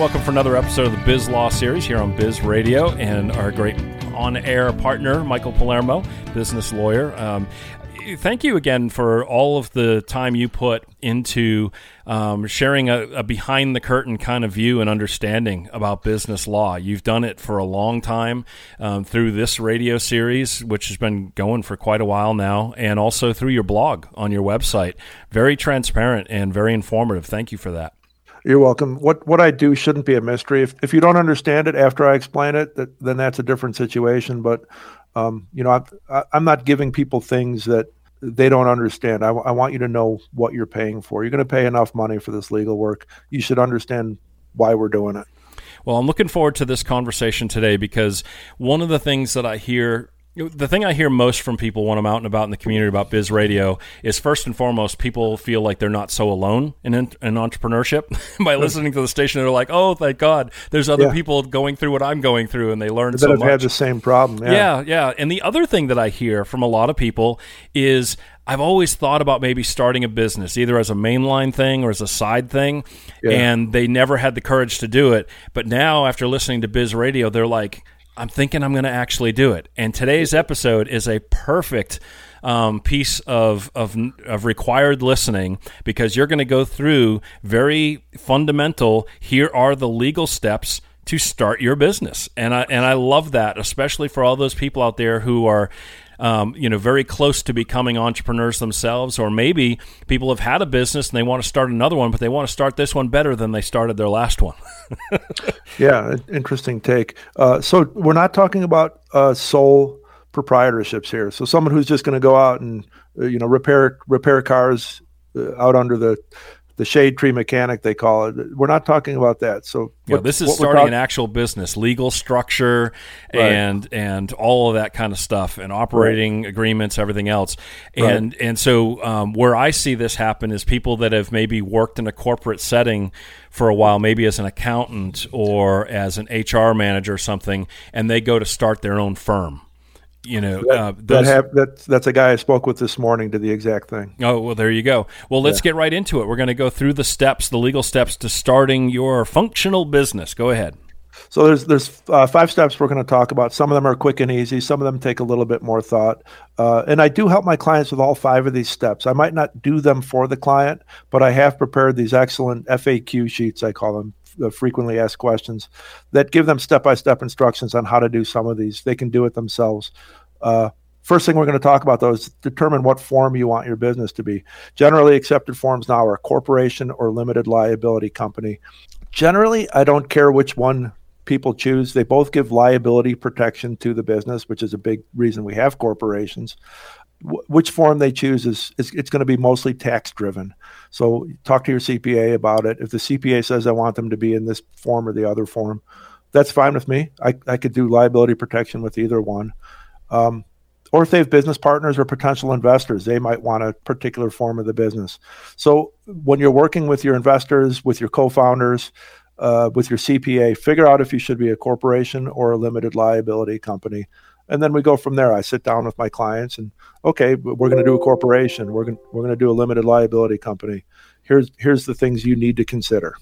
Welcome for another episode of the Biz Law series here on Biz Radio and our great on air partner, Michael Palermo, business lawyer. Um, thank you again for all of the time you put into um, sharing a, a behind the curtain kind of view and understanding about business law. You've done it for a long time um, through this radio series, which has been going for quite a while now, and also through your blog on your website. Very transparent and very informative. Thank you for that. You're welcome. What what I do shouldn't be a mystery. If if you don't understand it after I explain it, that, then that's a different situation. But um, you know, I, I'm not giving people things that they don't understand. I, I want you to know what you're paying for. You're going to pay enough money for this legal work. You should understand why we're doing it. Well, I'm looking forward to this conversation today because one of the things that I hear the thing I hear most from people when I'm out and about in the community about biz radio is first and foremost, people feel like they're not so alone in, in, entrepreneurship. By mm-hmm. listening to the station, they're like, "Oh, thank God, there's other yeah. people going through what I'm going through," and they learn that so much. had the same problem. Yeah. yeah, yeah. And the other thing that I hear from a lot of people is I've always thought about maybe starting a business, either as a mainline thing or as a side thing, yeah. and they never had the courage to do it. But now, after listening to Biz Radio, they're like, I'm thinking I'm going to actually do it. And today's episode is a perfect um, piece of, of, of required listening because you're going to go through very fundamental. Here are the legal steps to start your business, and I and I love that, especially for all those people out there who are um, you know, very close to becoming entrepreneurs themselves, or maybe people have had a business and they want to start another one, but they want to start this one better than they started their last one. yeah, interesting take. Uh, so we're not talking about uh, sole proprietorships here. So someone who's just going to go out and uh, you know repair repair cars uh, out under the the shade tree mechanic they call it. We're not talking about that. So yeah, what, this is starting an actual business, legal structure, right. and and all of that kind of stuff, and operating right. agreements, everything else. And right. and so um, where I see this happen is people that have maybe worked in a corporate setting for a while, maybe as an accountant or as an HR manager or something, and they go to start their own firm you know that, uh, those, that have, that's that's a guy I spoke with this morning. Did the exact thing. Oh well, there you go. Well, let's yeah. get right into it. We're going to go through the steps, the legal steps to starting your functional business. Go ahead. So there's there's uh, five steps we're going to talk about. Some of them are quick and easy. Some of them take a little bit more thought. Uh, and I do help my clients with all five of these steps. I might not do them for the client, but I have prepared these excellent FAQ sheets. I call them uh, frequently asked questions that give them step by step instructions on how to do some of these. They can do it themselves. Uh, first thing we're going to talk about though is determine what form you want your business to be. Generally accepted forms now are corporation or limited liability company. Generally, I don't care which one people choose. They both give liability protection to the business, which is a big reason we have corporations which form they choose is, is it's going to be mostly tax driven. So talk to your CPA about it. If the CPA says I want them to be in this form or the other form, that's fine with me. I, I could do liability protection with either one. Um, or if they have business partners or potential investors, they might want a particular form of the business. So when you're working with your investors, with your co-founders, uh, with your CPA, figure out if you should be a corporation or a limited liability company and then we go from there. I sit down with my clients and okay, we're going to do a corporation. We're going we're going to do a limited liability company. Here's here's the things you need to consider.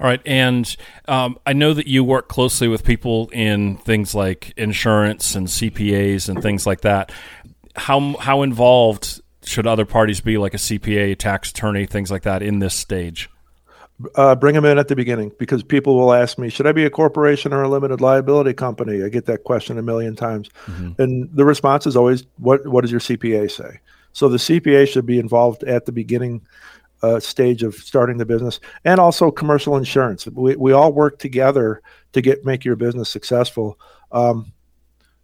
All right, and um, I know that you work closely with people in things like insurance and CPAs and things like that. How how involved should other parties be, like a CPA, tax attorney, things like that, in this stage? Uh, bring them in at the beginning because people will ask me, should I be a corporation or a limited liability company? I get that question a million times. Mm-hmm. And the response is always, what, what does your CPA say? So the CPA should be involved at the beginning uh, stage of starting the business and also commercial insurance. We, we all work together to get make your business successful. Um,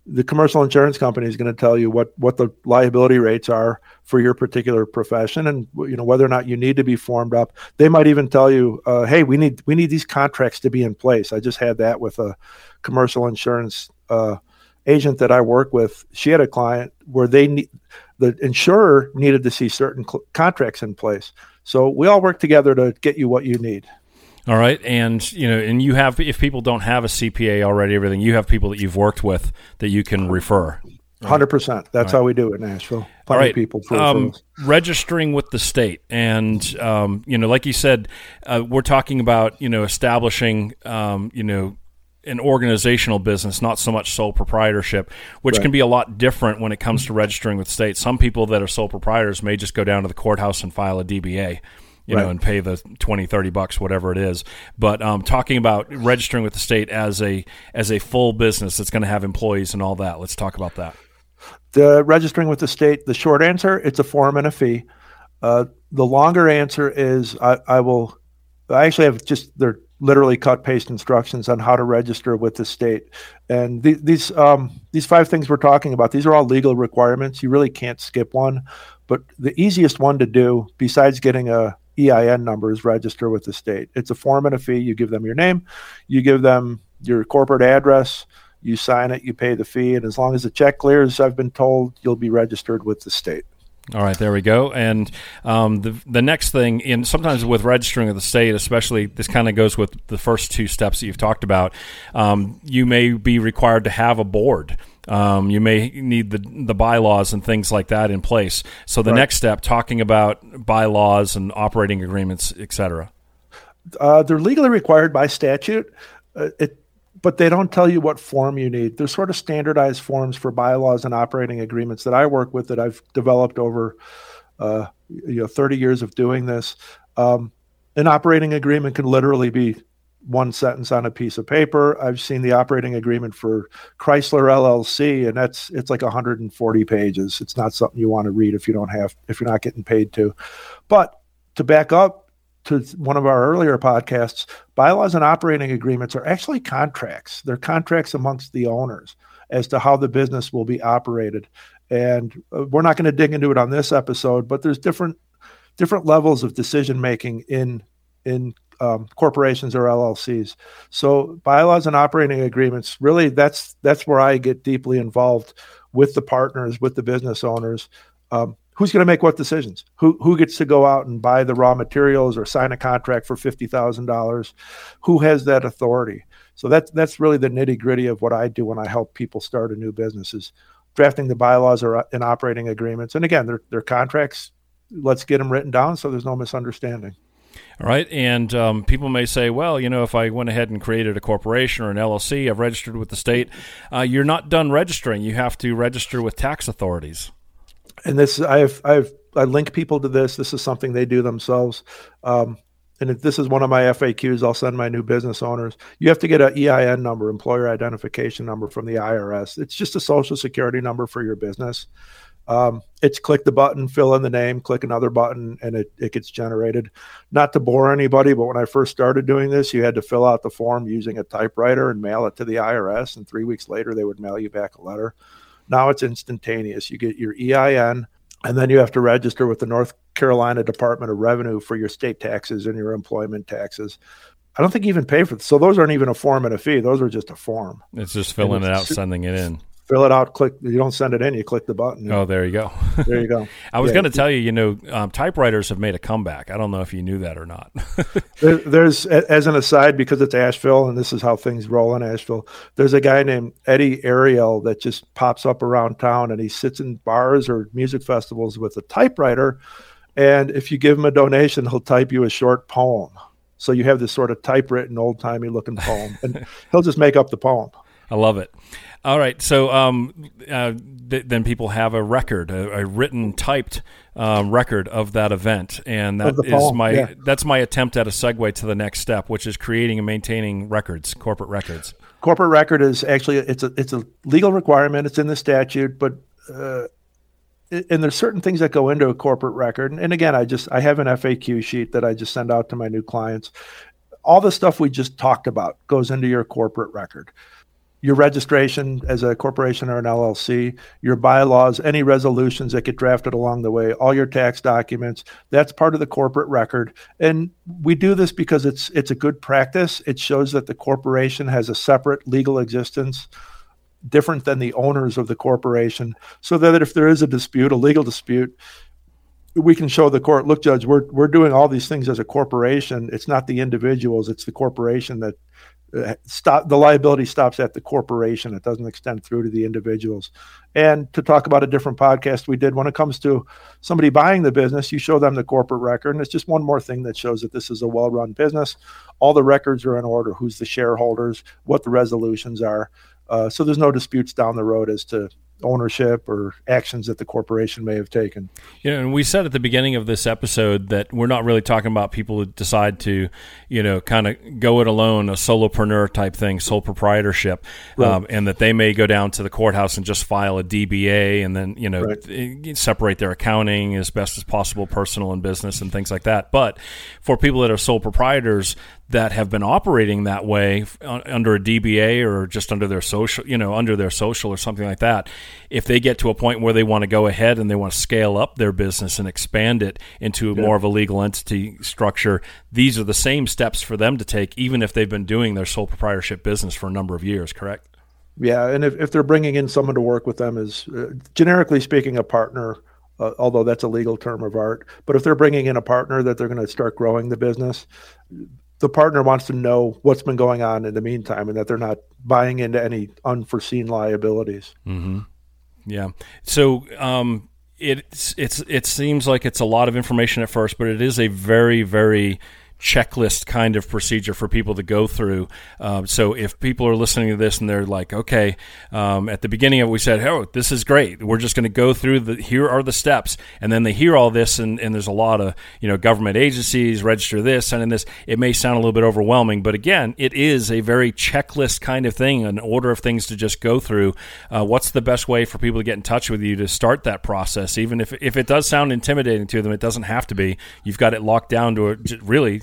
the commercial insurance company is going to tell you what what the liability rates are for your particular profession and you know whether or not you need to be formed up. They might even tell you uh, hey we need we need these contracts to be in place. I just had that with a commercial insurance uh, agent that i work with. She had a client where they need the insurer needed to see certain cl- contracts in place. So we all work together to get you what you need all right, and you know, and you have if people don't have a CPA already, everything you have people that you've worked with that you can refer. Hundred percent. That's right. how we do it in Asheville. Plenty right. people um, registering with the state, and um, you know, like you said, uh, we're talking about you know establishing um, you know an organizational business, not so much sole proprietorship, which right. can be a lot different when it comes to registering with state. Some people that are sole proprietors may just go down to the courthouse and file a DBA you right. know, and pay the 20, 30 bucks, whatever it is. But um, talking about registering with the state as a as a full business that's going to have employees and all that. Let's talk about that. The registering with the state. The short answer: it's a form and a fee. Uh, the longer answer is I, I will. I actually have just they're literally cut paste instructions on how to register with the state. And th- these um, these five things we're talking about, these are all legal requirements. You really can't skip one. But the easiest one to do, besides getting a EIN numbers register with the state. It's a form and a fee. You give them your name, you give them your corporate address, you sign it, you pay the fee, and as long as the check clears, I've been told you'll be registered with the state. All right, there we go. And um, the the next thing, in sometimes with registering with the state, especially this kind of goes with the first two steps that you've talked about. Um, you may be required to have a board. Um, you may need the the bylaws and things like that in place. So the right. next step, talking about bylaws and operating agreements, etc. Uh, they're legally required by statute. Uh, it, but they don't tell you what form you need. There's sort of standardized forms for bylaws and operating agreements that I work with that I've developed over uh, you know 30 years of doing this. Um, an operating agreement can literally be one sentence on a piece of paper. I've seen the operating agreement for Chrysler LLC, and that's it's like 140 pages. It's not something you want to read if you don't have if you're not getting paid to. But to back up to one of our earlier podcasts, bylaws and operating agreements are actually contracts. They're contracts amongst the owners as to how the business will be operated. And uh, we're not going to dig into it on this episode, but there's different different levels of decision making in in um, corporations or LLCs. So bylaws and operating agreements really that's that's where I get deeply involved with the partners, with the business owners. Um, who's going to make what decisions? Who who gets to go out and buy the raw materials or sign a contract for fifty thousand dollars? Who has that authority? So that's that's really the nitty gritty of what I do when I help people start a new business is drafting the bylaws or and operating agreements. And again, they're they're contracts. Let's get them written down so there's no misunderstanding. All right. And um, people may say, well, you know, if I went ahead and created a corporation or an LLC, I've registered with the state. Uh, you're not done registering. You have to register with tax authorities. And this, I've, I've, I link people to this. This is something they do themselves. Um, and if this is one of my FAQs, I'll send my new business owners. You have to get an EIN number, employer identification number from the IRS. It's just a social security number for your business. Um, it's click the button, fill in the name, click another button, and it, it gets generated. Not to bore anybody, but when I first started doing this, you had to fill out the form using a typewriter and mail it to the IRS. And three weeks later, they would mail you back a letter. Now it's instantaneous. You get your EIN, and then you have to register with the North Carolina Department of Revenue for your state taxes and your employment taxes. I don't think you even pay for this. So those aren't even a form and a fee. Those are just a form. It's just filling it out, sending it in fill it out. Click. You don't send it in. You click the button. Oh, there you go. there you go. I was yeah. going to tell you. You know, um, typewriters have made a comeback. I don't know if you knew that or not. there, there's, as an aside, because it's Asheville, and this is how things roll in Asheville. There's a guy named Eddie Ariel that just pops up around town, and he sits in bars or music festivals with a typewriter. And if you give him a donation, he'll type you a short poem. So you have this sort of typewritten, old timey looking poem, and he'll just make up the poem. I love it. All right, so um, uh, th- then people have a record, a, a written, typed um, record of that event, and that is my yeah. that's my attempt at a segue to the next step, which is creating and maintaining records, corporate records. Corporate record is actually it's a it's a legal requirement. It's in the statute, but uh, and there's certain things that go into a corporate record. And, and again, I just I have an FAQ sheet that I just send out to my new clients. All the stuff we just talked about goes into your corporate record your registration as a corporation or an LLC, your bylaws, any resolutions that get drafted along the way, all your tax documents, that's part of the corporate record. And we do this because it's it's a good practice. It shows that the corporation has a separate legal existence different than the owners of the corporation so that if there is a dispute, a legal dispute, we can show the court, look, judge, we're we're doing all these things as a corporation. It's not the individuals, it's the corporation that stop the liability stops at the corporation. It doesn't extend through to the individuals. And to talk about a different podcast we did when it comes to somebody buying the business, you show them the corporate record, and it's just one more thing that shows that this is a well-run business. All the records are in order. Who's the shareholders? What the resolutions are. Uh, so there's no disputes down the road as to ownership or actions that the corporation may have taken. Yeah, and we said at the beginning of this episode that we're not really talking about people who decide to, you know, kind of go it alone, a solopreneur type thing, sole proprietorship, right. um, and that they may go down to the courthouse and just file a DBA and then, you know, right. separate their accounting as best as possible, personal and business and things like that. But for people that are sole proprietors, that have been operating that way under a DBA or just under their social, you know, under their social or something like that, if they get to a point where they want to go ahead and they want to scale up their business and expand it into yeah. more of a legal entity structure, these are the same steps for them to take, even if they've been doing their sole proprietorship business for a number of years, correct? Yeah, and if, if they're bringing in someone to work with them, is uh, generically speaking, a partner. Uh, although that's a legal term of art. But if they're bringing in a partner that they're going to start growing the business, the partner wants to know what's been going on in the meantime and that they're not buying into any unforeseen liabilities. Mm-hmm. Yeah. So um, it's it's it seems like it's a lot of information at first, but it is a very very checklist kind of procedure for people to go through. Um, so if people are listening to this and they're like, okay, um, at the beginning of it, we said, oh, this is great. We're just going to go through the, here are the steps. And then they hear all this and, and there's a lot of, you know, government agencies, register this and this. It may sound a little bit overwhelming, but again, it is a very checklist kind of thing, an order of things to just go through. Uh, what's the best way for people to get in touch with you to start that process? Even if, if it does sound intimidating to them, it doesn't have to be. You've got it locked down to a, really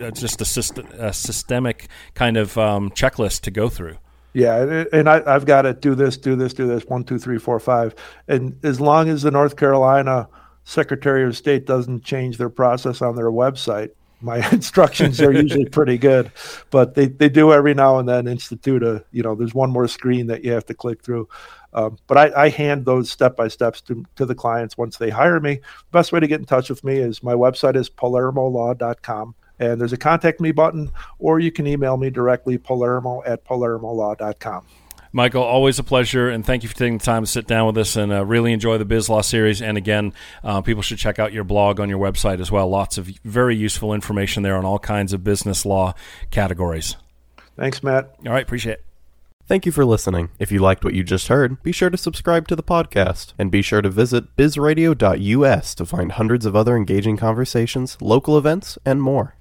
a, just a, system, a, systemic kind of um, checklist to go through. Yeah, and I, have got to do this, do this, do this, one, two, three, four, five. And as long as the North Carolina Secretary of State doesn't change their process on their website, my instructions are usually pretty good. But they, they do every now and then institute a, you know, there's one more screen that you have to click through. Um, but I, I, hand those step by steps to, to the clients once they hire me. Best way to get in touch with me is my website is palermolaw.com and there's a contact me button, or you can email me directly, palermo at palermolaw.com. Michael, always a pleasure, and thank you for taking the time to sit down with us and uh, really enjoy the Biz Law series. And again, uh, people should check out your blog on your website as well. Lots of very useful information there on all kinds of business law categories. Thanks, Matt. All right, appreciate it. Thank you for listening. If you liked what you just heard, be sure to subscribe to the podcast and be sure to visit bizradio.us to find hundreds of other engaging conversations, local events, and more.